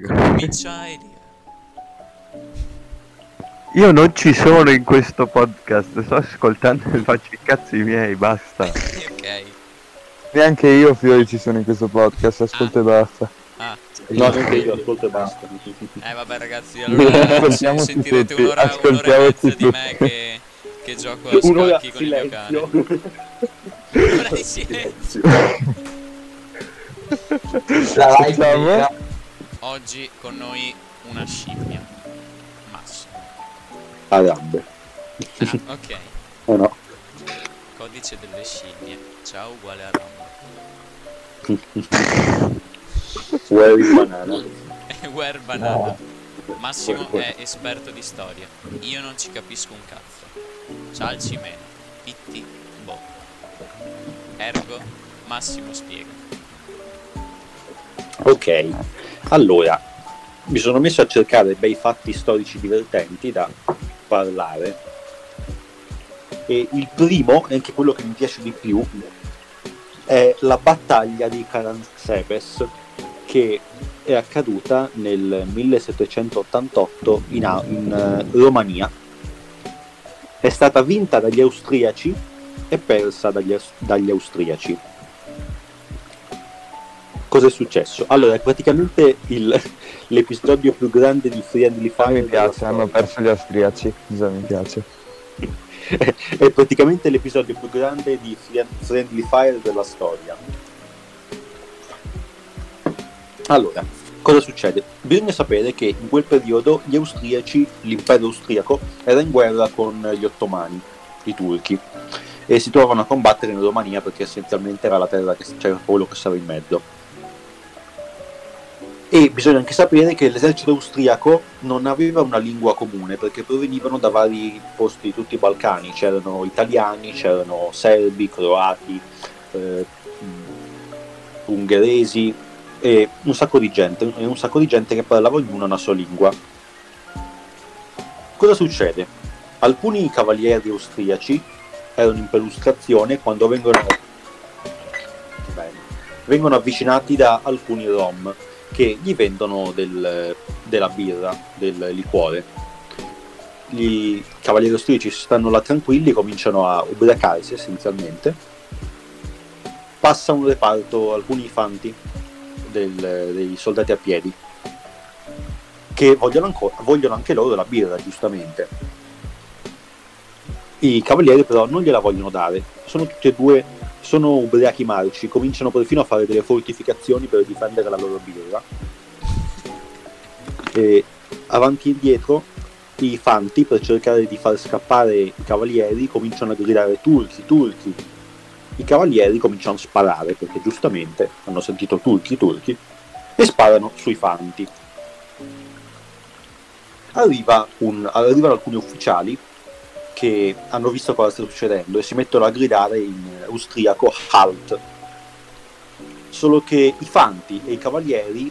Comincia Elia. Io non ci sono in questo podcast, sto ascoltando e faccio i cazzi miei, basta. ok. Neanche io, Fiori, ci sono in questo podcast, ascolta e basta. Ah, No, neanche io, ascolto e basta. eh vabbè ragazzi, allora sentirete tutti, un'ora, un'ora e mezza di me tutti. che, che gioco a scacchi con il mio cane. silenzio. Un'ora di silenzio. La live. Oggi con noi una scimmia. Massimo. A gambe. Ah, ok. Oh no. Codice delle scimmie. Ciao uguale a Rom. Where banana? Where banana. Massimo è esperto di storia. Io non ci capisco un cazzo. Cialci meno. Pitti, boh. Ergo, Massimo spiega. Ok, allora mi sono messo a cercare bei fatti storici divertenti da parlare e il primo, e anche quello che mi piace di più, è la battaglia di Caransebes che è accaduta nel 1788 in, in, eh, Romania. È stata vinta dagli austriaci e persa dagli, dagli austriaci. Cosa è successo? Allora, è praticamente il- l'episodio più grande di Friendly Fire. mi piace, hanno perso gli austriaci, cosa mi piace. è praticamente l'episodio più grande di Fri- Friendly Fire della storia. Allora, cosa succede? Bisogna sapere che in quel periodo gli austriaci, l'impero austriaco, era in guerra con gli ottomani, i turchi, e si trovavano a combattere in Romania perché essenzialmente era la terra che c'era quello che stava in mezzo. E bisogna anche sapere che l'esercito austriaco non aveva una lingua comune perché provenivano da vari posti di tutti i Balcani, c'erano italiani, c'erano serbi, croati, eh, ungheresi e un sacco di gente, un sacco di gente che parlava ognuna una sua lingua. Cosa succede? Alcuni cavalieri austriaci erano in perlustrazione quando vengono, vengono avvicinati da alcuni rom che gli vendono del- della birra, del liquore. I cavalieri austriaci stanno là tranquilli, cominciano a ubriacarsi essenzialmente. Passa un reparto, alcuni fanti del- dei soldati a piedi che vogliono, anco- vogliono anche loro la birra, giustamente. I cavalieri però non gliela vogliono dare, sono tutti e due sono ubriachi marci, cominciano perfino a fare delle fortificazioni per difendere la loro birra. E avanti e indietro i fanti per cercare di far scappare i cavalieri cominciano a gridare turchi, turchi. I cavalieri cominciano a sparare perché giustamente hanno sentito turchi, turchi e sparano sui fanti. Arriva un- arrivano alcuni ufficiali che hanno visto cosa sta succedendo e si mettono a gridare in austriaco halt. Solo che i fanti e i cavalieri,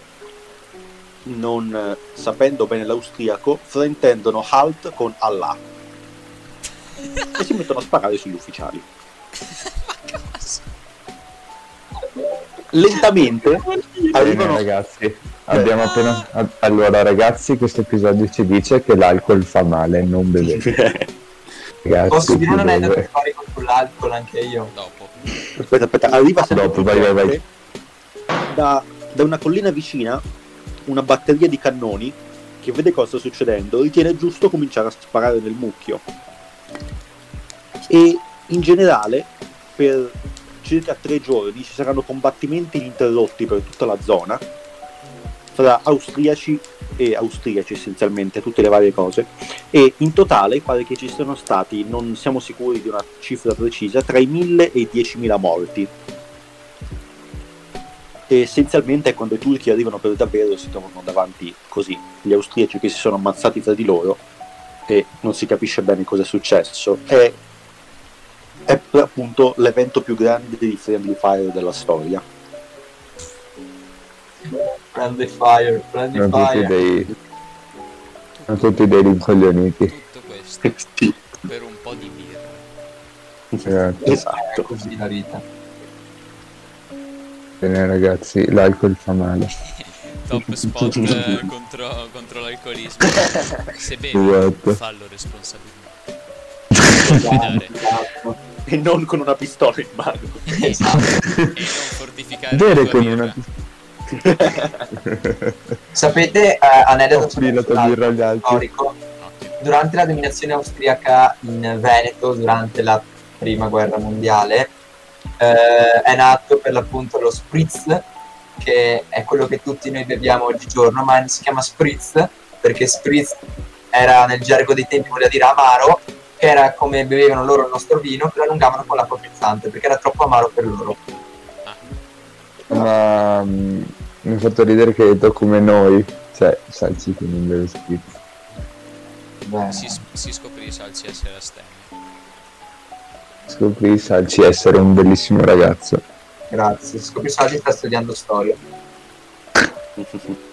non sapendo bene l'austriaco, fraintendono halt con Allah e si mettono a sparare sugli ufficiali. Lentamente Bene, arrivano ragazzi, abbiamo appena... Allora, ragazzi, questo episodio ci dice che l'alcol fa male, non bevete. Ragazzi, Posso dire un chi aneddoto beve- storico sull'alcol anche io? Dopo. Aspetta, aspetta, arriva sempre Dopo, vai, vai, vai. Da, da una collina vicina una batteria di cannoni che vede cosa sta succedendo ritiene giusto cominciare a sparare nel mucchio e in generale per circa tre giorni ci saranno combattimenti ininterrotti per tutta la zona fra austriaci e austriaci essenzialmente tutte le varie cose. E in totale pare che ci siano stati non siamo sicuri di una cifra precisa tra i 1000 e i 10.000 morti. E essenzialmente quando i turchi arrivano per davvero si trovano davanti così. Gli austriaci che si sono ammazzati tra di loro e non si capisce bene cosa è successo. È, è appunto l'evento più grande di Friendly Fire della storia Friendly Fire, Friendly Sono tutti Fire. dei... Sono tutti dei rincoglioniti. Tutto questo Sì, per un po' di birra. Esatto. esatto Così la vita. Bene, ragazzi, l'alcol fa male. top spot eh, contro, contro l'alcolismo. Se bevi, What? fallo responsabilmente. Guidare Esatto. E non con una pistola in mano. Esatto. e non fortificare Bere con birra. una Sapete, eh, aneddoto storico, durante la dominazione austriaca in Veneto, durante la prima guerra mondiale, eh, è nato per l'appunto lo spritz, che è quello che tutti noi beviamo oggigiorno, ma si chiama spritz perché spritz era nel gergo dei tempi voleva dire amaro, che era come bevevano loro il nostro vino, che lo allungavano con l'acqua frizzante perché era troppo amaro per loro. Ma mm, mi ha fatto ridere che hai detto come noi. Cioè, salci non beve spritz. Beh, Si, si scoprì Salci essere astemio. Scoprì Salci essere un bellissimo ragazzo. grazie. Scopri Salci sta studiando storia.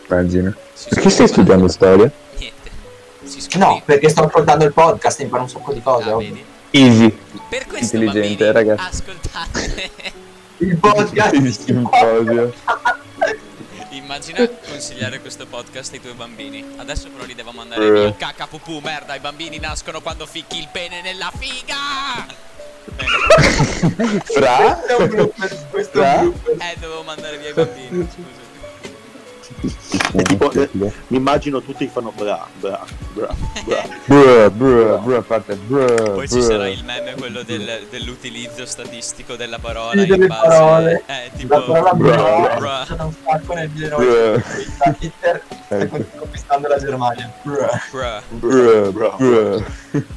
Immagino. Si Perché stai scoprì- studiando storia? Niente. Si scoprì. No, perché sto ascoltando il podcast e imparo un sacco di cose. Ah? Easy. Per questo Intelligente, bambini, ragazzi. ascoltate. Il podcast Il simposio. Immagina consigliare questo podcast ai tuoi bambini. Adesso però li devo mandare Eh. via. Cacca pupù, merda, i bambini nascono quando ficchi il pene nella figa! Fra? Questo è un blooper, questo è un Fra? blooper. Eh, dovevo mandare via i bambini, scusa. È tipo, eh, mi immagino tutti che fanno bra, bra, bra, bra. Bruh, bruh, bruh, a parte bruh, Poi ci sarà il meme quello del- dell'utilizzo statistico della parola Sì, in delle base... parole. Eh, tipo... La parola bra è stata un sacco nel Bruh. 1930. Hitler sta Ecco. conquistando la Germania. Bruh. Bruh. Bruh, Bra. bruh.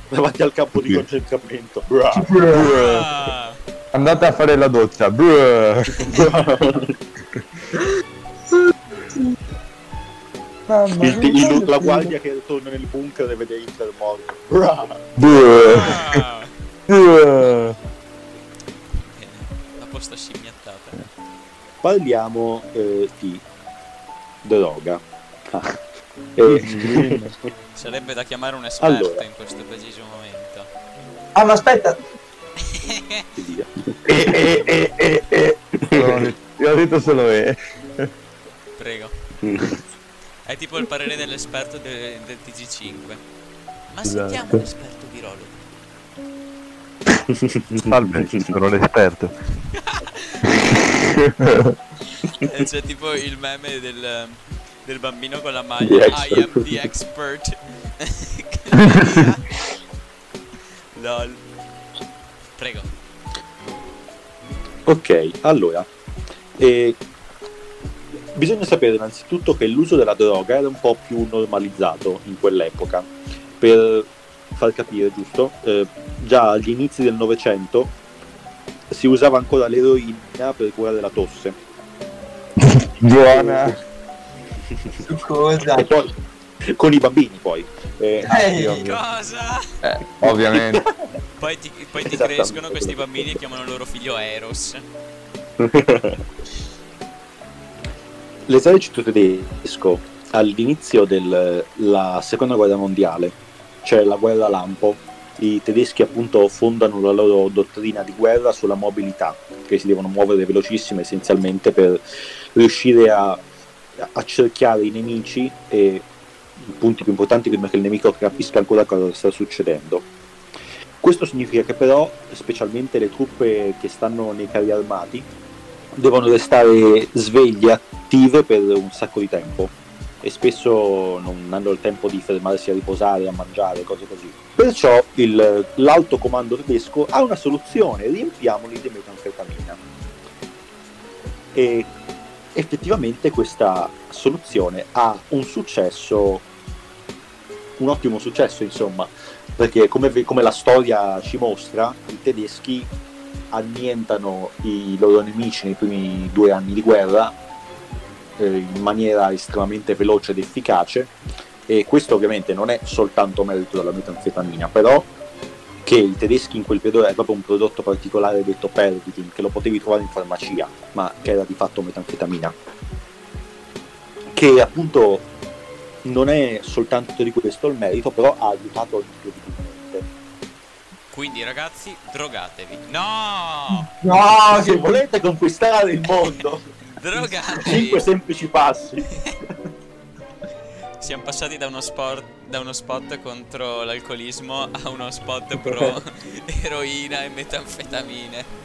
Davanti al campo di concentramento. Bra. Bruh. Ah, Andate a fare la doccia. Bruh. Mamma Il- il- la guardia che torna nel bunker e vede Hitler morto. Ah. Bene, La posta scimmiattata. Parliamo eh, di droga. Ah. Eh, Sarebbe da chiamare un esperto Allora. in questo preciso momento. Ah, ma aspetta. Eh, eh, eh, eh, eh. Io ho detto solo E. Prego. È tipo il parere dell'esperto de- del TG5. Ma Esatto. sentiamo l'esperto virologo. Salve, sono l'esperto. E c'è tipo il meme del, del bambino con la maglia I am the expert. Lol. Prego. Ok, allora, eh, bisogna sapere innanzitutto che l'uso della droga era un po' più normalizzato in quell'epoca. Per far capire, giusto, eh, già agli inizi del Novecento si usava ancora l'eroina per curare la tosse. Buona. su cosa? E poi, con i bambini poi. Eh, Ehi, ovvio. Cosa? Eh, ovviamente. Poi ti, poi ti crescono questi bambini e chiamano il loro figlio Eros. L'esercito tedesco all'inizio della seconda guerra mondiale, cioè la guerra lampo, i tedeschi appunto fondano la loro dottrina di guerra sulla mobilità, che si devono muovere velocissime essenzialmente per riuscire a accerchiare i nemici e i punti più importanti prima che il nemico capisca ancora cosa sta succedendo. Questo significa che però, specialmente le truppe che stanno nei carri armati, devono restare sveglie, attive per un sacco di tempo e spesso non hanno il tempo di fermarsi a riposare, a mangiare, cose così. Perciò il- l'alto comando tedesco ha una soluzione, riempiamoli di metanfetamina. E effettivamente questa soluzione ha un successo, un ottimo successo insomma, perché come, come la storia ci mostra, i tedeschi annientano i loro nemici nei primi due anni di guerra eh, in maniera estremamente veloce ed efficace. E questo ovviamente non è soltanto merito della metanfetamina però che i tedeschi in quel periodo era proprio un prodotto particolare detto Pervitin che lo potevi trovare in farmacia ma che era di fatto metanfetamina. Che appunto non è soltanto di questo il merito però ha aiutato incredibilmente Quindi ragazzi, drogatevi. No! No, se volete conquistare il mondo Drogati. Cinque semplici passi. Siamo passati da uno, sport, da uno spot contro l'alcolismo a uno spot pro eroina e metanfetamine.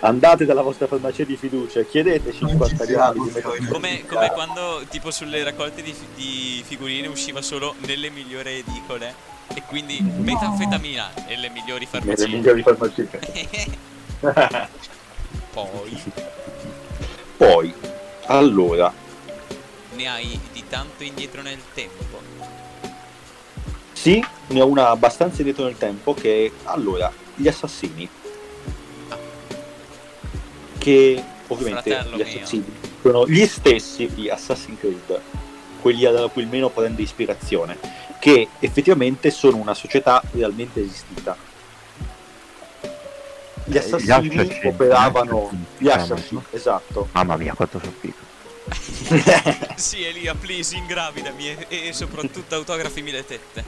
Andate dalla vostra farmacia di fiducia, chiedete Non 50 ci grammi di metà. Come, come quando tipo sulle raccolte di, di figurine usciva solo nelle migliori edicole e quindi metanfetamina e le migliori farmacie. migliori farmacie. Poi Poi, allora, ne hai di tanto indietro nel tempo. sì, ne ho una abbastanza indietro nel tempo che allora, gli assassini. Che ovviamente Fratello gli mio. assassini sono gli stessi di Assassin's Creed, quelli da cui il meno prende ispirazione, che effettivamente sono una società realmente esistita. Gli Eh, assassini, gli assassini, operavano gli assassini, esatto. Mamma mia, quanto sono piccolo. Sì, Elia, please, ingravidami e, e soprattutto autografimi le tette.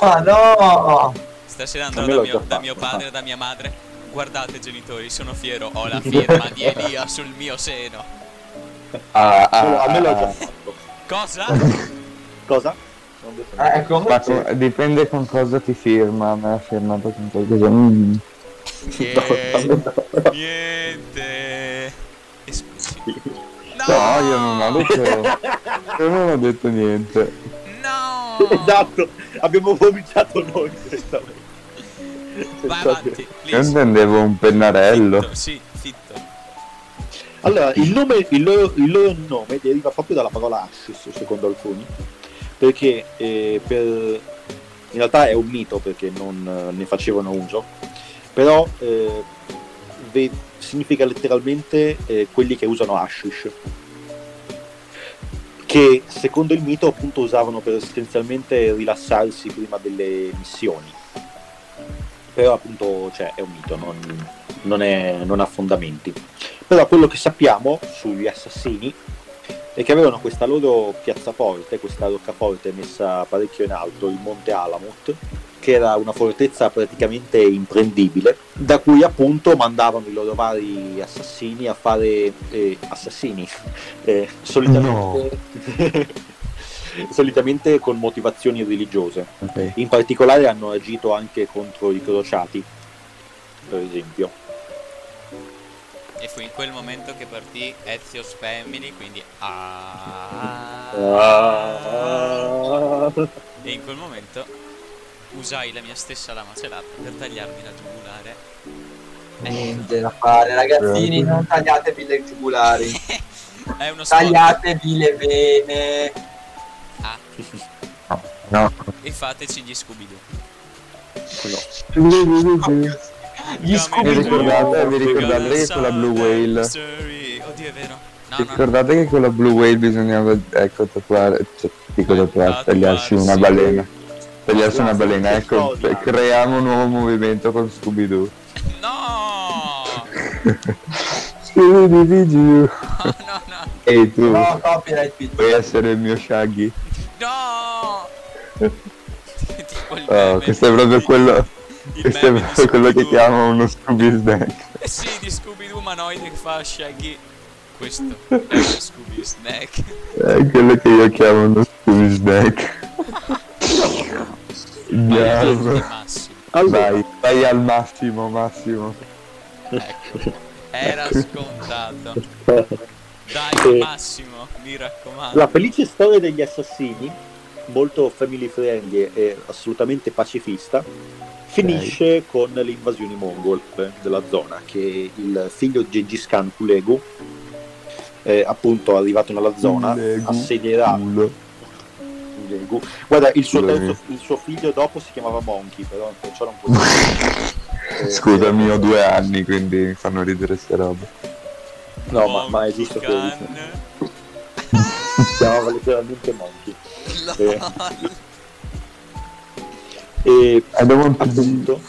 Ma no! Stasera andrò da l'ho mio, da mio padre e da mia madre. Guardate genitori, sono fiero, ho la firma di Elia sul mio seno. Ah, ah, a me l'ho ah, già ah. fatto. Cosa? Cosa? Non niente. ecco, Ma con- dipende con cosa ti firma. Me ha firmato con qualcosa. Mm. Niente. Niente. Esclusi. No, No, io non ho detto. Io non ho detto niente. No. Esatto, abbiamo cominciato noi questa volta. Vai Esatto. avanti, Io intendevo un pennarello. Fitto, sì, fitto. Allora, il, nome, il, loro, il loro nome deriva proprio dalla parola Ashes, secondo alcuni, perché eh, per, in realtà è un mito perché non eh, ne facevano uso, però eh, ve- significa letteralmente eh, quelli che usano hashish, che secondo il mito appunto usavano per essenzialmente rilassarsi prima delle missioni. Però appunto cioè, è un mito, non, non è- non ha fondamenti. Però quello che sappiamo sugli assassini è che avevano questa loro piazzaforte, questa roccaforte messa parecchio in alto, il Monte Alamut, che era una fortezza praticamente imprendibile, da cui appunto mandavano i loro vari assassini a fare eh, assassini, eh, solitamente, solitamente con motivazioni religiose. Ok. In particolare hanno agito anche contro i crociati, per esempio. E fu in quel momento che partì Ezio's Family, quindi ah. Ah. E in quel momento usai la mia stessa lama celata per tagliarmi la giugulare. niente da fare, ragazzini, non tagliatevi le giugulari. È uno spot. Tagliatevi le vene. Ah, No. e fateci gli Scooby-Doo. Gli Vi Scooby ricordate, vi ricordate che con la Blue Whale Oddio, è vero. No, no, no. Ricordate che con la Blue Whale bisognava ecco tatuare, cioè, dico tatuare, tagliarsi una tatuarsi. balena. Tagliarsi una balena, ecco, creiamo un nuovo movimento con Scooby-Doo. No! Scooby-Doo. No, no, no. Ehi tu, No, copyright vuoi essere il mio Shaggy? No! tipo il Oh, questo è proprio quello, questo è quello che chiamano uno Scooby Snack. Eh sì, di Scooby-Doo umanoide che fa Shaggy. Questo è uno Scooby Snack. È quello che io chiamo uno Scooby Snack. Andiamo. Allora, Vai, vai al massimo, massimo. Ecco. Era scontato. Dai, Eh. Massimo, mi raccomando. la felice storia degli assassini, molto family friendly e assolutamente pacifista, finisce con le invasioni mongol eh, della zona, che il figlio di Gengis Khan, Kulegu, eh, appunto arrivato nella zona, Kulegu. assedierà Culo. Kulegu. Guarda, il suo, terzo- il suo figlio dopo si chiamava Monkey, però perciò non può Eh, Scusami, ho due anni, quindi mi fanno ridere queste robe. No, ma, ma è giusto che si chiamava letteralmente Monkey. Eh. E appunto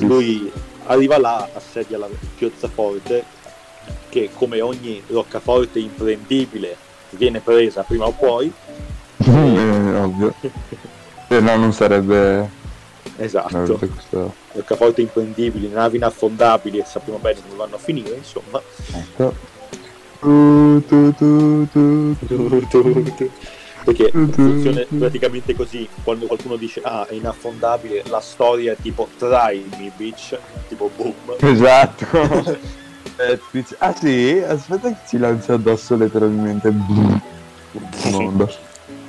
lui arriva là, assedia la piazzaforte che come ogni roccaforte imprendibile viene presa prima o poi eh, ovvio. Se no non sarebbe Esatto. Questo- Roccaforte imprendibili, navi inaffondabili e sappiamo bene come vanno a finire, insomma. ecco. Tu, tu, tu, tu, tu. Perché funziona praticamente così, quando qualcuno dice ah è inaffondabile, la storia è tipo try me bitch, tipo boom. Esatto. Eh, ah sì? Aspetta che ci lancia addosso letteralmente. Mondo.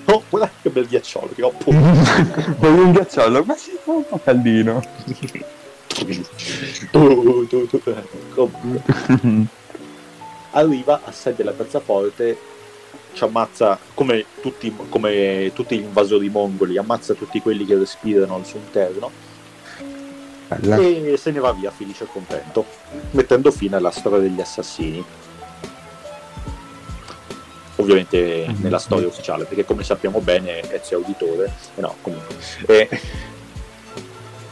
Oh, guarda che bel ghiacciolo che ho. Voglio un ghiacciolo, ma si fa un po' caldino. Comunque, Arriva, assede la piazzaforte, ci ammazza come tutti, come tutti gli invasori mongoli, ammazza tutti quelli che respirano al suo interno Bella. e se ne va via felice e contento, mettendo fine alla storia degli assassini. Ovviamente Mhm. nella storia ufficiale, perché come sappiamo bene Ezio è auditore. No, comunque. Eh,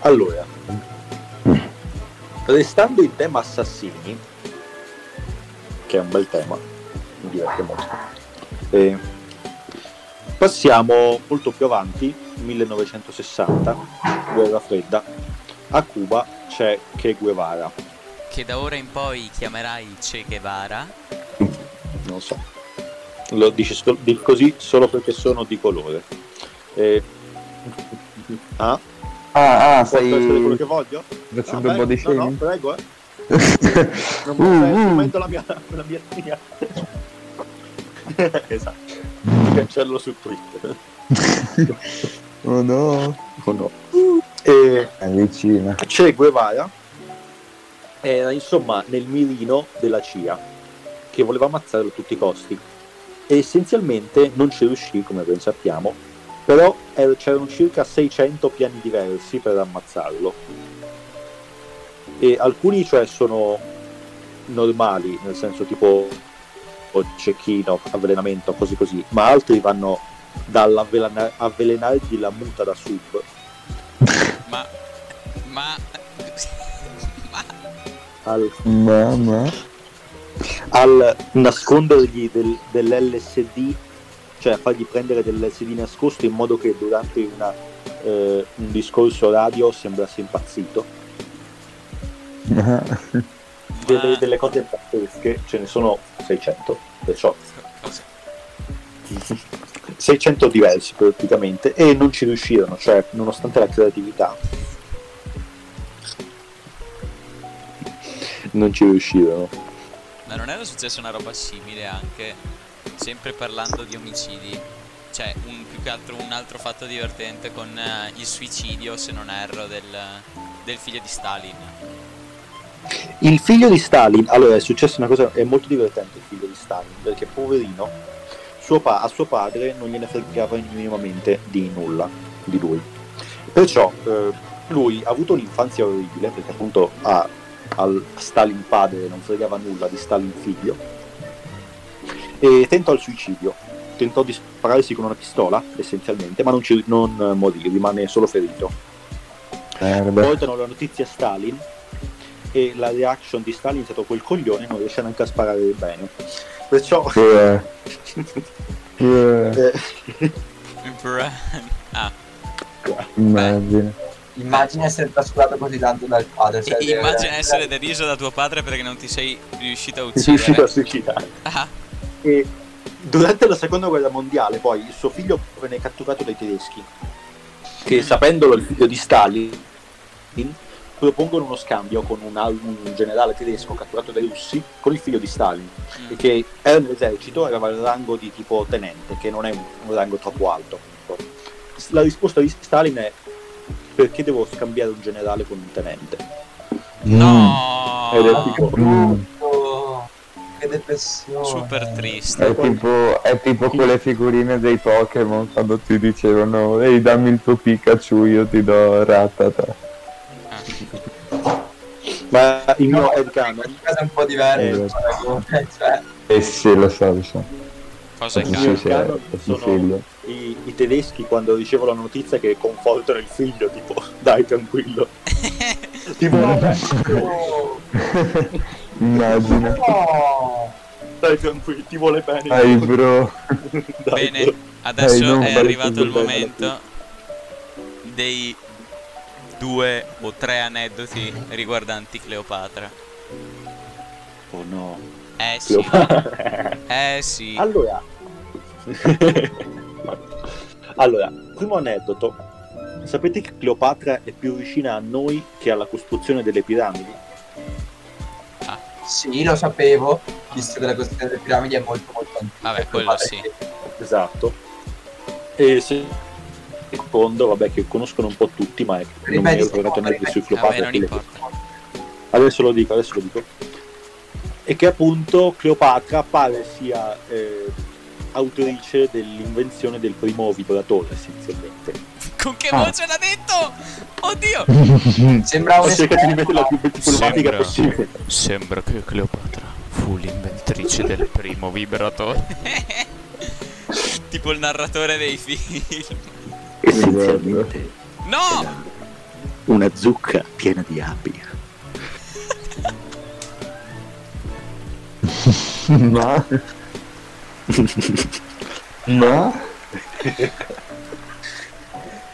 Allora, restando in tema assassini, che è un bel tema, mi diverte molto. Eh, passiamo molto più avanti, 1960, guerra fredda, a Cuba c'è Che Guevara, Che da ora in poi chiamerai Che Guevara. non so, lo dici dico così solo perché sono di colore. Eh, ah, Ah, ah, posso essere quello che voglio? facendo Ah, un po' di no, no, prego, eh. Non Uh, mi stai uh. la mia, la mia esatto. Cancello su Twitter. Oh no. Oh no. E È vicina. Che Guevara era insomma nel mirino della CIA che voleva ammazzarlo a tutti i costi e essenzialmente non ci riuscì come ben sappiamo però er- c'erano circa 600 piani diversi per ammazzarlo e alcuni cioè sono normali nel senso tipo o cecchino, avvelenamento, così così ma altri vanno dall'avvelenargli la muta da sub Ma. Ma. ma. al Mamma. al nascondergli del- dell'LSD, cioè fargli prendere dell'LSD nascosto in modo che durante una, eh, un discorso radio sembrasse impazzito. Delle, delle cose pazzesche, ce ne sono 600, perciò Cosa? 600 diversi praticamente, e non ci riuscirono, cioè nonostante la creatività. Non ci riuscirono. Ma non era successa una roba simile anche, sempre parlando di omicidi? Cioè, un, più che altro un altro fatto divertente con eh, il suicidio, se non erro, del, del figlio di Stalin. Il figlio di Stalin, allora è successa una cosa, è molto divertente il figlio di Stalin, perché poverino, suo pa- a suo padre non gliene fregava minimamente di nulla, di lui. Perciò eh, lui ha avuto un'infanzia orribile, perché appunto a- al Stalin padre non fregava nulla di Stalin figlio, e tentò il suicidio, tentò di spararsi con una pistola, essenzialmente, ma non, ci- non eh, morì, rimane solo ferito. Merda. Portano la notizia a Stalin e la reaction di Stalin è stato quel coglione non riesce neanche a sparare bene. Perciò eh, Bra- ah, Immagina. Immagina essere trascurato così tanto dal padre. Cioè, immagina essere deriso da tuo padre perché non ti sei riuscito a è riuscito a uccidere. suicidare. Ah, E durante la seconda guerra mondiale poi il suo figlio venne catturato dai tedeschi che sapendolo il figlio di Stalin propongono uno scambio con un, un generale tedesco catturato dai russi con il figlio di Stalin mm. e che era nell'esercito, aveva il rango di tipo tenente, che non è un, un rango troppo alto. La risposta di Stalin è perché devo scambiare un generale con un tenente? No! Ed è tipo, brutto. Che depressione. Super triste. È tipo, è tipo quelle figurine dei Pokémon quando ti dicevano ehi dammi il tuo Pikachu io ti do Ratata. Ma il mio No, headcanon questa è un po' diverso. Eh, cioè, Eh sì lo so, lo so. Cosa è Il Sì, è- è sono figlio. i, i tedeschi quando ricevono la notizia che confortano il figlio, tipo dai tranquillo. tipo no, Immagina. no. dai tranquillo, ti vuole bene. Dai bro. Dai, Bene, adesso non è arrivato il momento dei due o tre aneddoti riguardanti Cleopatra. Oh no. Eh sì, eh sì. Allora. allora, primo aneddoto. Sapete che Cleopatra è più vicina a noi che alla costruzione delle piramidi? Sì, lo sapevo, visto che la costruzione delle piramidi è molto molto antica. Vabbè, quello sì. Esatto. E se- secondo, vabbè, che conoscono un po' tutti, ma è che non mi trovato secondo, neanche sui quelle- importa. Adesso lo dico, adesso lo dico. E che appunto Cleopatra pare sia eh, autrice dell'invenzione del primo vibratore, essenzialmente. Con che Ah. voce l'ha detto? Oddio! Sembra un Ho cercato di metterla più diplomatica Sembra- possibile. Sembra che Cleopatra fu l'inventrice del primo vibratore. tipo il narratore dei film. Essenzialmente No! una zucca piena di api. Ma? Ma?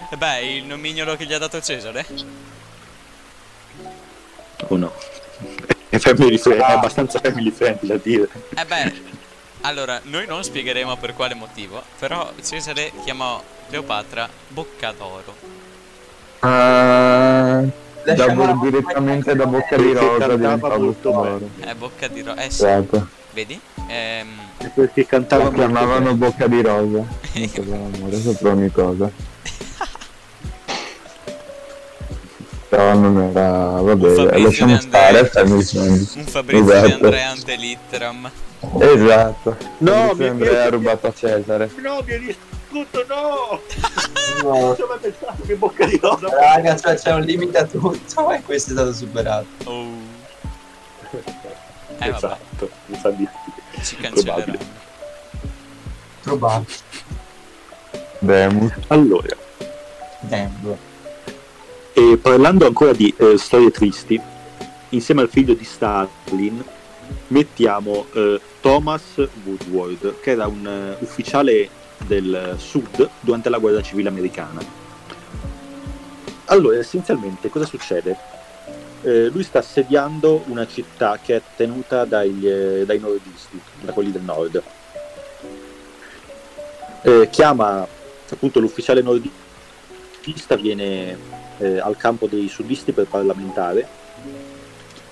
E beh, il nomignolo che gli ha dato Cesare? O no? È, family friend- è abbastanza family friendly da dire. Eh beh, allora, noi non spiegheremo per quale motivo, però Cesare chiamò Cleopatra Bocca d'Oro. Ah, da, direttamente da bocca di rosa diventava molto d'oro. È Bocca di Rosa. Eh sì, Esatto. vedi? Ehm, perché cantava La molto chiamavano bene. bocca di rosa. Per l'amore sopra ogni cosa. Però non era. Vabbè, lasciamo stare. Un Fabrizio di. Andrea Antelitteram. Esatto. No, mi- Andrea ha mi- rubato a Cesare. No, mi hai distrutto, no! No. Ci avevo pensato che bocca di rosa. Raga, cioè c'è un limite a tutto e questo è stato superato. Oh. Eh esatto, mi sa di ci cancelleranno. probabile. Probabile. Demus. Allora, Damn. e parlando ancora di eh, storie tristi, insieme al figlio di Stalin mettiamo eh, Thomas Woodward, che era un eh, ufficiale del sud durante la guerra civile americana. Allora, essenzialmente, cosa succede? Eh, lui sta assediando una città che è tenuta dai, eh, dai nordisti, da quelli del nord. Eh, chiama appunto l'ufficiale nordista, viene eh, al campo dei sudisti per parlamentare,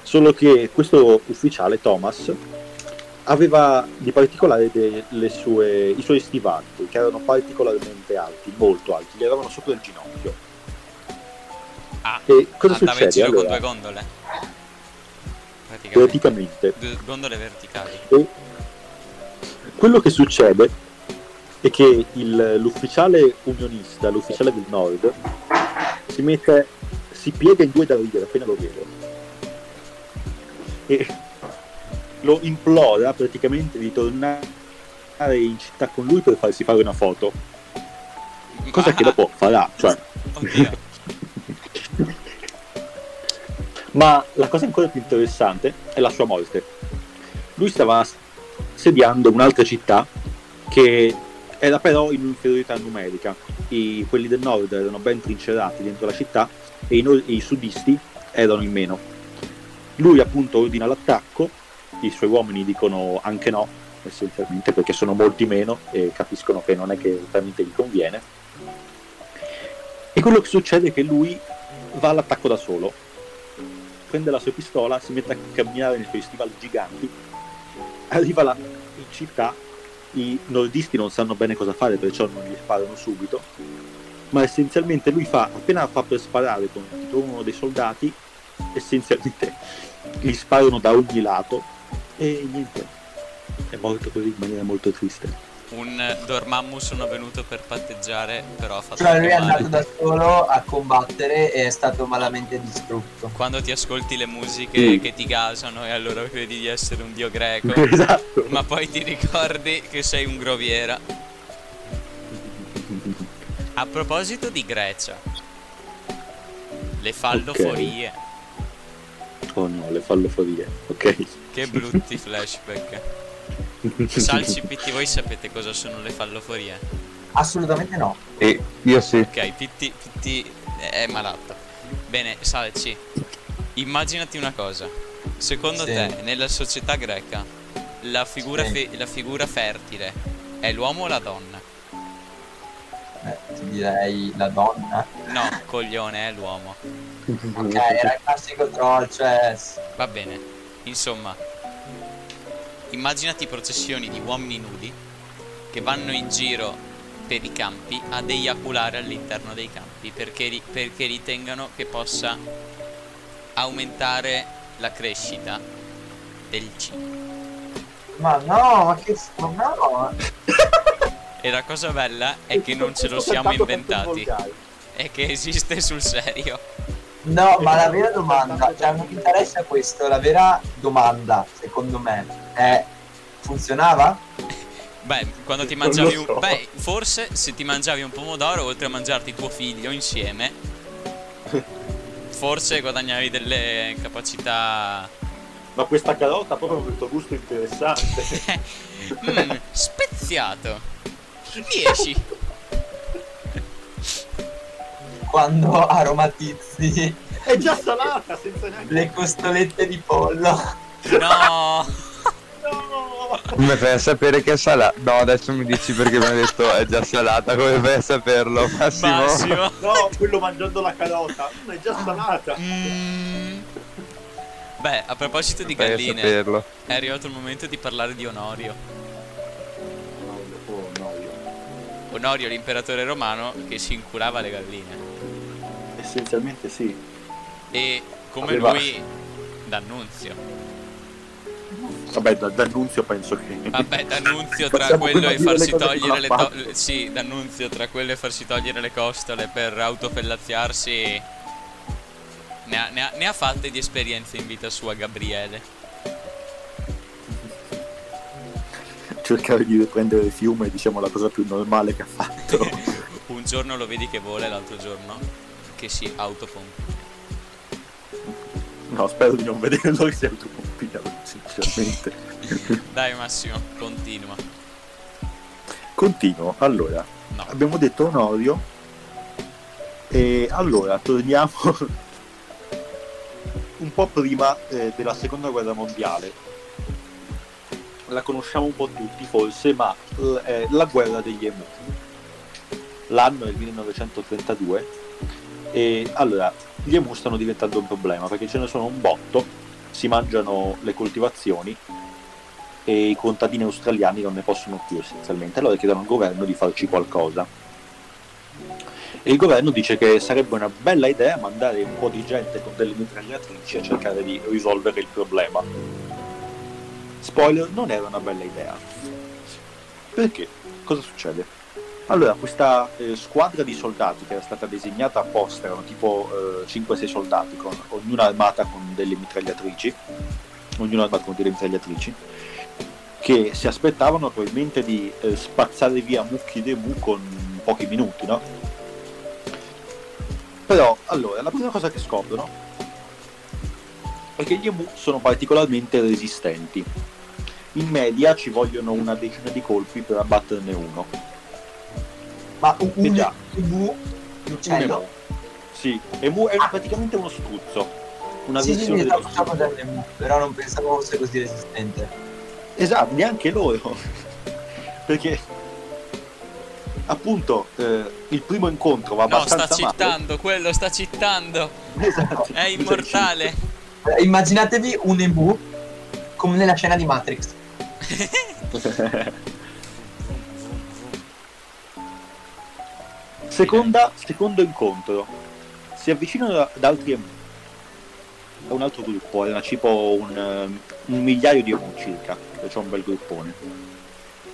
solo che questo ufficiale, Thomas, aveva di particolare de- le sue- i suoi stivali, che erano particolarmente alti, molto alti, gli eravano sopra il ginocchio. Ah, E cosa andava in succede? giro con Allora, due gondole. Praticamente. praticamente, Due gondole verticali. E quello che succede è che il- l'ufficiale unionista, l'ufficiale del nord, si mette, si piega in due da ridere appena lo vede e lo implora praticamente di tornare in città con lui per farsi fare una foto, cosa che dopo farà. Cioè. Ma la cosa ancora più interessante è la sua morte. Lui stava assediando un'altra città che era però in inferiorità numerica. I- quelli del nord erano ben trincerati dentro la città e i, e i sudisti erano in meno. Lui appunto ordina l'attacco, i suoi uomini dicono anche no, essenzialmente perché sono molti meno e capiscono che non è che veramente gli conviene. E quello che succede è che lui va all'attacco da solo, prende la sua pistola, si mette a camminare nei suoi stivali giganti, arriva là in città, i nordisti non sanno bene cosa fare, perciò non gli sparano subito, ma essenzialmente lui fa, appena fa per sparare contro uno dei soldati, essenzialmente gli sparano da ogni lato e niente, è morto così in maniera molto triste. Un dormammu sono venuto per patteggiare, però ha fatto Cioè lui è andato male. da solo a combattere e è stato malamente distrutto. Quando ti ascolti le musiche Mm. che ti gasano e allora credi di essere un dio greco, esatto. ma poi ti ricordi che sei un groviera. A proposito di Grecia, le falloforie, Oh no, le falloforie, ok. Che brutti flashback. Salci Pitti, voi sapete cosa sono le falloforie? Assolutamente no. E io sì. Ok, Pitti, Pitti è malato. Bene, Salci, immaginati una cosa. Secondo Sì. te, nella società greca, la figura, Sì. fe- la figura fertile è l'uomo o la donna? Eh, ti direi la donna. No, coglione, è l'uomo. Ok, era il classico troll, cioè... Va bene. Insomma, immaginati processioni di uomini nudi che vanno in giro per i campi ad eiaculare all'interno dei campi perché, ri- perché ritengano che possa aumentare la crescita del cibo. Ma no, ma che... No! E la cosa bella è che non ce lo siamo inventati, è che esiste sul serio. No, ma la vera domanda, cioè non mi interessa questo, la vera domanda, secondo me, è... Funzionava? Beh, quando ti mangiavi un... so. Beh, forse se ti mangiavi un pomodoro, oltre a mangiarti tuo figlio insieme, forse guadagnavi delle capacità... Ma questa carota ha proprio questo gusto interessante. Mm, speziato. 10. Quando aromatizzi È già salata senza neanche... le costolette di pollo. No. No! Come fai a sapere che è salata? No, adesso mi dici perché mi hai detto è già salata, come fai a saperlo? Massimo. Massimo. No, quello mangiando la carota. Mm, È già salata. Mm. Beh, a proposito di galline, saperlo. è arrivato il momento di parlare di Onorio. Oh, no, io. Onorio, l'imperatore romano, che si incurava le galline. Essenzialmente sì. E come Aveva- lui, D'Annunzio. Vabbè, da- D'Annunzio penso che... Vabbè, D'Annunzio tra quello e farsi le togliere le to- Sì, D'Annunzio tra quello e farsi togliere le costole per autofellaziarsi. Ne ha, ne ha- ne ha fatte di esperienze in vita sua, Gabriele. Cercare di riprendere il fiume è diciamo la cosa più normale che ha fatto. Un giorno lo vedi che vola e l'altro giorno che si autopompa. No, spero di non vederlo che sia autopompinato, sinceramente. Dai Massimo, continua. Continuo. Allora, No. abbiamo detto Onorio. E allora, torniamo un po' prima eh, della seconda guerra mondiale. La conosciamo un po' tutti forse, ma è la guerra degli Emu. L'anno è il 1932 e allora gli Emu stanno diventando un problema perché ce ne sono un botto, si mangiano le coltivazioni e i contadini australiani non ne possono più essenzialmente, allora chiedono al governo di farci qualcosa. E il governo dice che sarebbe una bella idea mandare un po' di gente con delle mitragliatrici a cercare di risolvere il problema. Spoiler, non era una bella idea. Perché? Cosa succede? Allora, questa eh, squadra di soldati che era stata disegnata apposta, erano tipo eh, 5-6 soldati, con, ognuna armata con delle mitragliatrici, ognuno armato con delle mitragliatrici, che si aspettavano probabilmente di eh, spazzare via mucchi de mu con pochi minuti, no? Però, allora, la prima cosa che scoprono è che gli emu sono particolarmente resistenti. In media ci vogliono una decina di colpi per abbatterne uno. Ma un, Eh un, già. un, uccello? emu. Sì, emu è praticamente uno struzzo. Una Sì, sì, versione sì, stavo dell'emu, però non pensavo fosse così resistente. Esatto, neanche loro. Perché appunto eh, il primo incontro va No, sta abbastanza male. quello sta cittando. Esatto. È immortale. Eh, Immaginatevi un emu come nella scena di Matrix. Seconda, secondo incontro. Si avvicinano ad altri emu. A un altro gruppo, era tipo un, un migliaio di emu circa, e c'è un bel gruppone.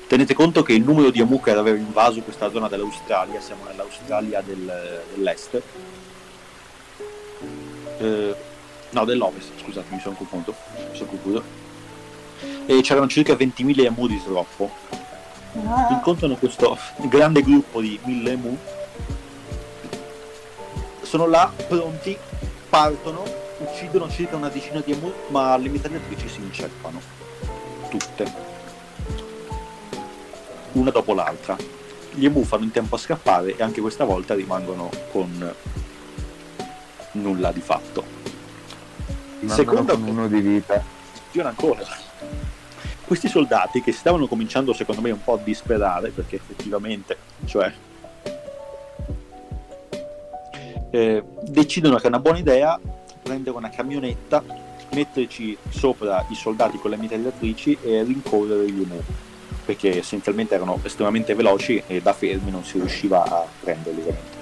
Tenete conto che il numero di emu che aveva invaso questa zona dell'Australia, siamo nell'Australia del- dell'est, eh, no dell'ovest, scusate mi sono confuso, mi sono confuso. E c'erano circa 20.000 emu di sroppo. Incontrano questo grande gruppo di 1000 emu sono là pronti, partono, uccidono circa una decina di emu, ma le mitragliatrici si inceppano. Tutte. Una dopo l'altra. Gli emu fanno in tempo a scappare e anche questa volta rimangono con nulla di fatto. Mandano Seconda con uno di vita. funziona ancora. Questi soldati che stavano cominciando secondo me un po' a disperare perché effettivamente, cioè, eh, decidono che è una buona idea prendere una camionetta, metterci sopra i soldati con le mitragliatrici e rincorrere gli Emu perché essenzialmente erano estremamente veloci e da fermi non si riusciva a prenderli veramente.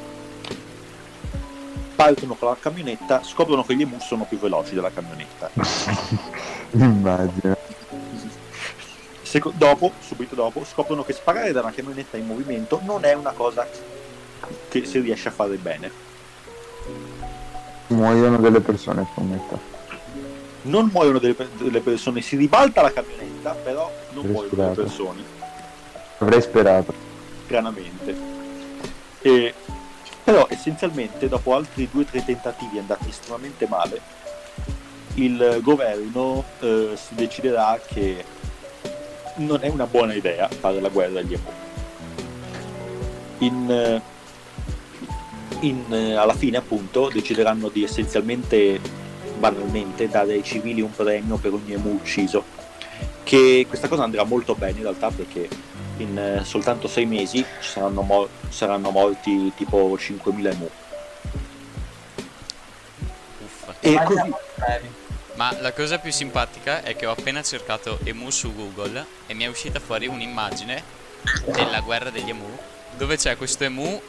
Partono con la camionetta, scoprono che gli Emu sono più veloci della camionetta Immagino. Seco- dopo, subito dopo, scoprono che sparare da una camionetta in movimento non è una cosa che si riesce a fare bene. Muoiono delle persone, scommetto. Non muoiono delle, delle persone, si ribalta la camionetta, però non muoiono delle Respirato. persone, Avrei sperato. stranamente. E, però essenzialmente, dopo altri due o tre tentativi andati estremamente male, il governo eh, si deciderà che non è una buona idea fare la guerra agli Emu. In, eh, in, eh, alla fine, appunto, decideranno di essenzialmente, banalmente, dare ai civili un premio per ogni Emu ucciso. Che questa cosa andrà molto bene in realtà perché in eh, soltanto sei mesi ci saranno, mor- saranno morti tipo 5.000 Emu. Uffa. E così. Ma la cosa più simpatica è che ho appena cercato emu su Google e mi è uscita fuori un'immagine della guerra degli emu dove c'è questo emu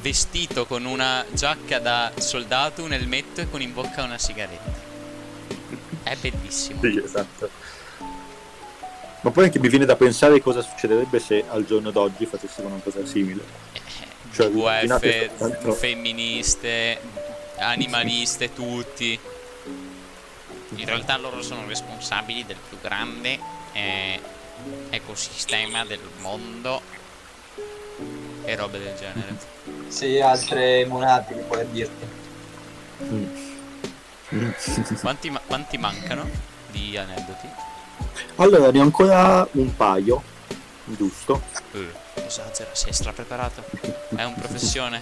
vestito con una giacca da soldato, un elmetto e con in bocca una sigaretta. È bellissimo. Sì, esatto. Ma poi anche mi viene da pensare cosa succederebbe se al giorno d'oggi facessero una cosa simile. Cioè, immaginate WF, soltanto- femministe, animaliste, tutti. In realtà loro sono responsabili del più grande eh, ecosistema del mondo e robe del genere. Sì, altre monate che puoi dirti. Quanti, ma- quanti mancano di aneddoti? Allora, ne ho ancora un paio, giusto? Eh, esagera, sei strapreparato. È un professione.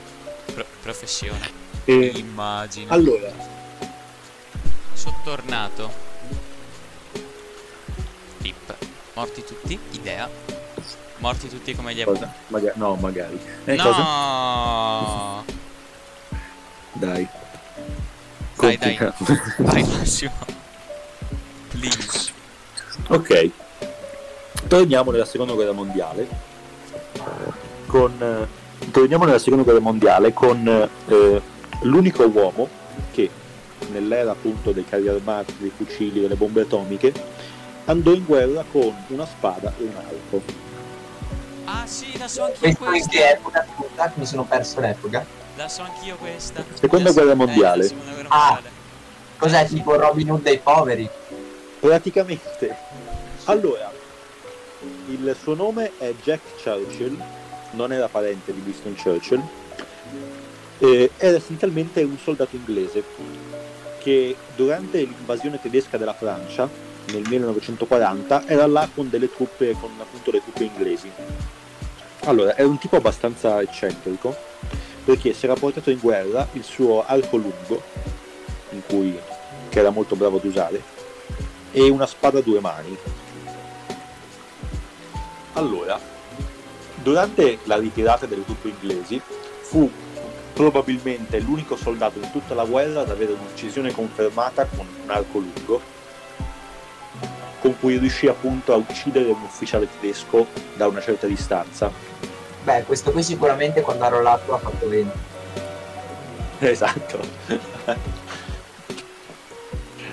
Pro- professione. E, Immagino. allora, Sottornato. Pip. Morti tutti? Idea. Morti tutti come gli cosa? Maga- no, magari. Eh, no! cosa? Dai. Dai, dai. Vai Massimo. Please. Ok, torniamo nella seconda guerra mondiale. Con, eh, torniamo nella seconda guerra mondiale con eh, l'unico uomo che nell'era appunto dei carri armati, dei fucili, delle bombe atomiche andò in guerra con una spada e un arco. Ah sì, la so anch'io Questo in questa. che epoca? Scusa, che mi sono perso l'epoca. La so anch'io questa. Seconda so- guerra eh, mondiale. la seconda guerra Ah. mondiale. Cos'è tipo Robin Hood dei poveri? Praticamente, allora, il suo nome è Jack Churchill, non era parente di Winston Churchill, eh, era essenzialmente un soldato inglese che durante l'invasione tedesca della Francia nel 1940 era là con delle truppe, con appunto le truppe inglesi. Allora, era un tipo abbastanza eccentrico perché si era portato in guerra il suo arco lungo, in cui, che era molto bravo ad usare, e una spada a due mani. Allora, durante la ritirata delle truppe inglesi fu probabilmente l'unico soldato in tutta la guerra ad avere un'uccisione confermata con un arco lungo, con cui riuscì appunto a uccidere un ufficiale tedesco da una certa distanza. Beh, questo qui sicuramente quando ha rollato ha fatto 20. Esatto.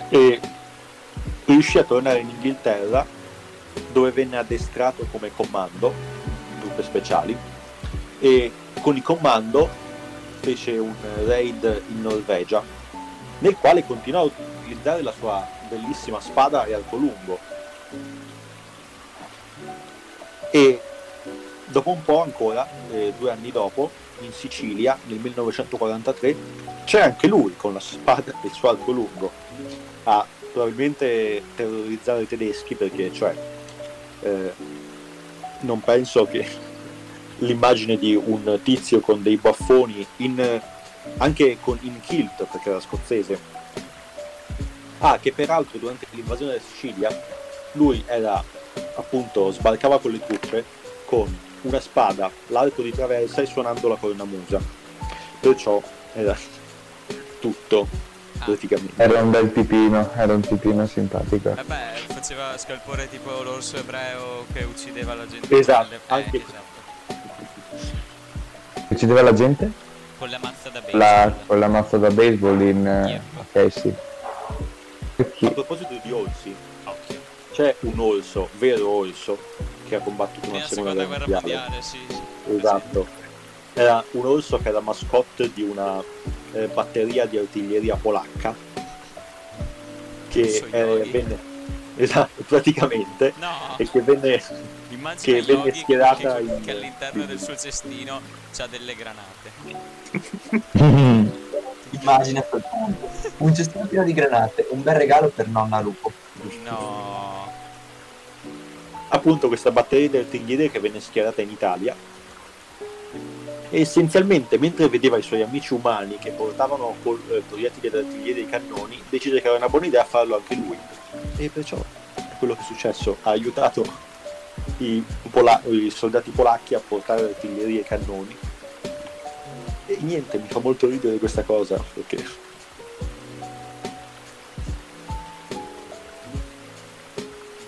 e riuscì a tornare in Inghilterra dove venne addestrato come comando, truppe speciali, e con il comando fece un raid in Norvegia nel quale continuò a utilizzare la sua bellissima spada e arco lungo. E dopo un po' ancora, eh, due anni dopo, in Sicilia, nel 1943, c'è anche lui con la spada e il suo arco lungo a probabilmente terrorizzare i tedeschi perché, cioè, eh, non penso che l'immagine di un tizio con dei baffoni in anche con in kilt perché era scozzese. Ah, che peraltro durante l'invasione della Sicilia lui era appunto sbarcava con le truppe con una spada, l'arco di traversa e suonando la cornamusa. Perciò era tutto Ah. praticamente. Era un bel tipino, era un tipino simpatico. Vabbè, faceva scalpore tipo l'orso ebreo che uccideva la gente. Esatto, con le... anche- eh, esatto. Uccideva la gente? Con la mazza da baseball. La, con la mazza da baseball in... eh, Yep. Ok, sì. A Chi- proposito di orsi, Occhio. c'è un orso, vero orso, che ha combattuto una seconda seconda guerra guerra mondiale. mondiale, sì, sì. Esatto. Era un orso che era mascotte di una eh, batteria di artiglieria polacca che eh, venne esatto, praticamente No, e che venne immagina che venne Yogi schierata che, in- che all'interno del suo cestino c'ha delle granate. Immagina soltanto un cestino pieno di granate, un bel regalo per nonna Lupo. No. appunto questa batteria di artiglieria che venne schierata in Italia e essenzialmente mentre vedeva i suoi amici umani che portavano col, eh, proiettili d'artiglieria e cannoni decise che era una buona idea farlo anche lui e perciò è quello che è successo ha aiutato i, pola- i soldati polacchi a portare artiglieria e cannoni e niente mi fa molto ridere questa cosa perché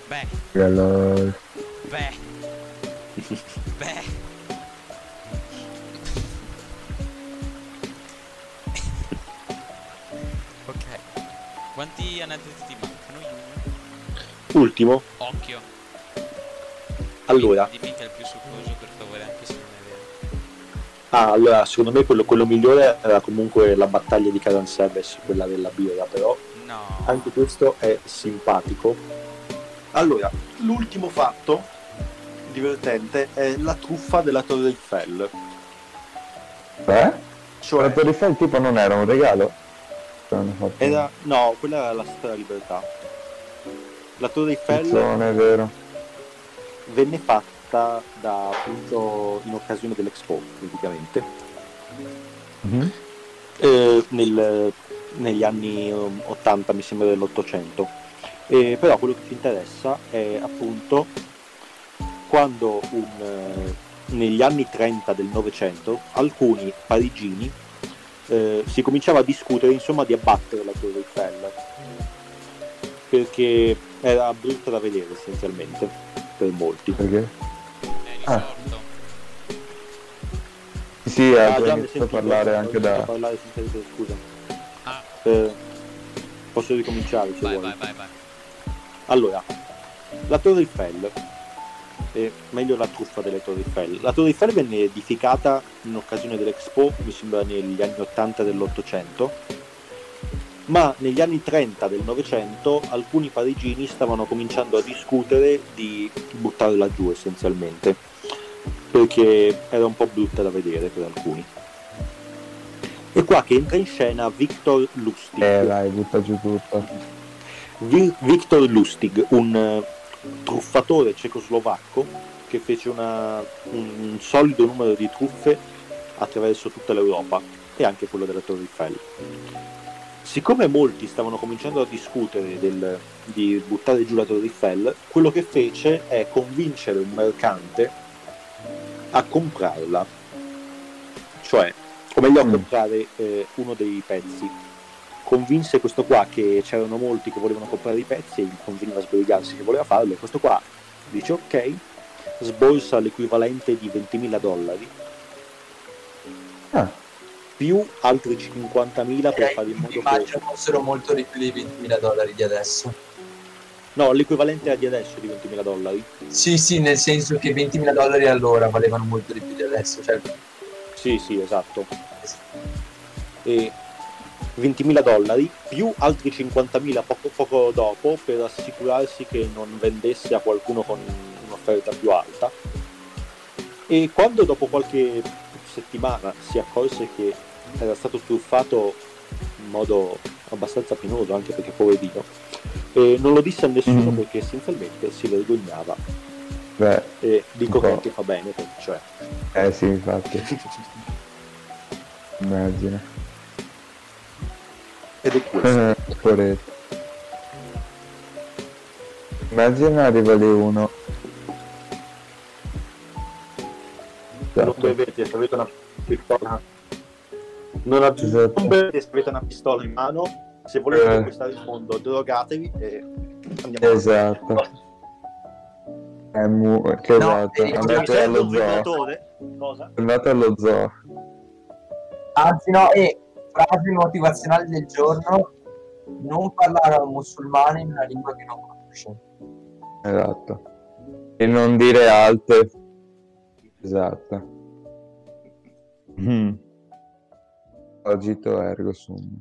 Beh, Allora, beh. Beh. ok. Quanti aneddoti ti mancano, ultimo Occhio. allora Dimmi che è il più succoso, per Ah, allora, secondo me quello, quello migliore era comunque la battaglia di Caran Seves, quella della birra, però No. anche questo è simpatico. Allora, l'ultimo fatto divertente è la truffa della Torre Eiffel. eh? Cioè, La Torre Eiffel tipo non era un regalo? Era, no, quella era la della Libertà. La Torre Eiffel Non è vero. venne fatta da, appunto in occasione dell'Expo, praticamente. Mhm. eh, nel- negli anni um, 80 mi sembra dell'Ottocento Eh, però quello che ci interessa è appunto quando un, eh, negli anni 30 del Novecento alcuni parigini eh, si cominciava a discutere insomma di abbattere la Torre Eiffel perché era brutta da vedere essenzialmente per molti Perché? È Ah. risorto. Sì, Sì, Ah, ha già mi sentivo, parlare anche da... a parlare senza scusa. Ah, Eh, posso ricominciare se vai, vuoi. vai, vai, vai. Allora, la Torre Eiffel, eh, meglio la truffa delle Torri Eiffel. La Torre Eiffel venne edificata in occasione dell'Expo, mi sembra negli anni 80 dell'Ottocento, ma negli anni 30 del Novecento alcuni parigini stavano cominciando a discutere di buttarla giù essenzialmente, perché era un po' brutta da vedere per alcuni. E qua che entra in scena Victor Lustig. Eh, dai, butta giù tutto. Vi- Viktor Lustig, un eh, truffatore cecoslovacco che fece una- un solido numero di truffe attraverso tutta l'Europa e anche quello della Torre Eiffel. Siccome molti stavano cominciando a discutere del- di buttare giù la Torre Eiffel, quello che fece è convincere un mercante a comprarla, cioè, o meglio a Mm. comprare eh, uno dei pezzi. Convinse questo qua che c'erano molti che volevano comprare i pezzi e gli conveniva a sbrigarsi che voleva farlo. E questo qua dice ok sborsa l'equivalente di 20.000 dollari. Ah, più altri 50.000 per fare in modo che Immagino fossero molto di più dei 20.000 dollari di adesso. No l'equivalente a di adesso di 20.000 dollari Sì, sì, nel senso che 20.000 dollari allora valevano molto di più di adesso. Cioè, sì sì esatto e 20.000 dollari più altri 50.000 poco, poco dopo per assicurarsi che non vendesse a qualcuno con un'offerta più alta e quando dopo qualche settimana si accorse che era stato truffato in modo abbastanza penoso anche perché poverino eh, non lo disse a nessuno Mhm. perché essenzialmente si vergognava beh, e dico che fa bene cioè eh sì, infatti, immagino. ed è questo. Eh. Immagina arriva lì uno. Non bevete se avete una pistola. Non, Esatto. non bevete se avete una pistola in mano. Se volete Eh. conquistare il mondo, drogatevi e andiamo Esatto. È mu- che No, esatto. eh, Andate Serve allo zoo. Cosa? Andate allo zoo. Anzi no, e frase motivazionale del giorno, non parlare a un musulmano in una lingua che non conosce. Esatto. E non dire alte. Esatto. Mm. Agito ergo sum.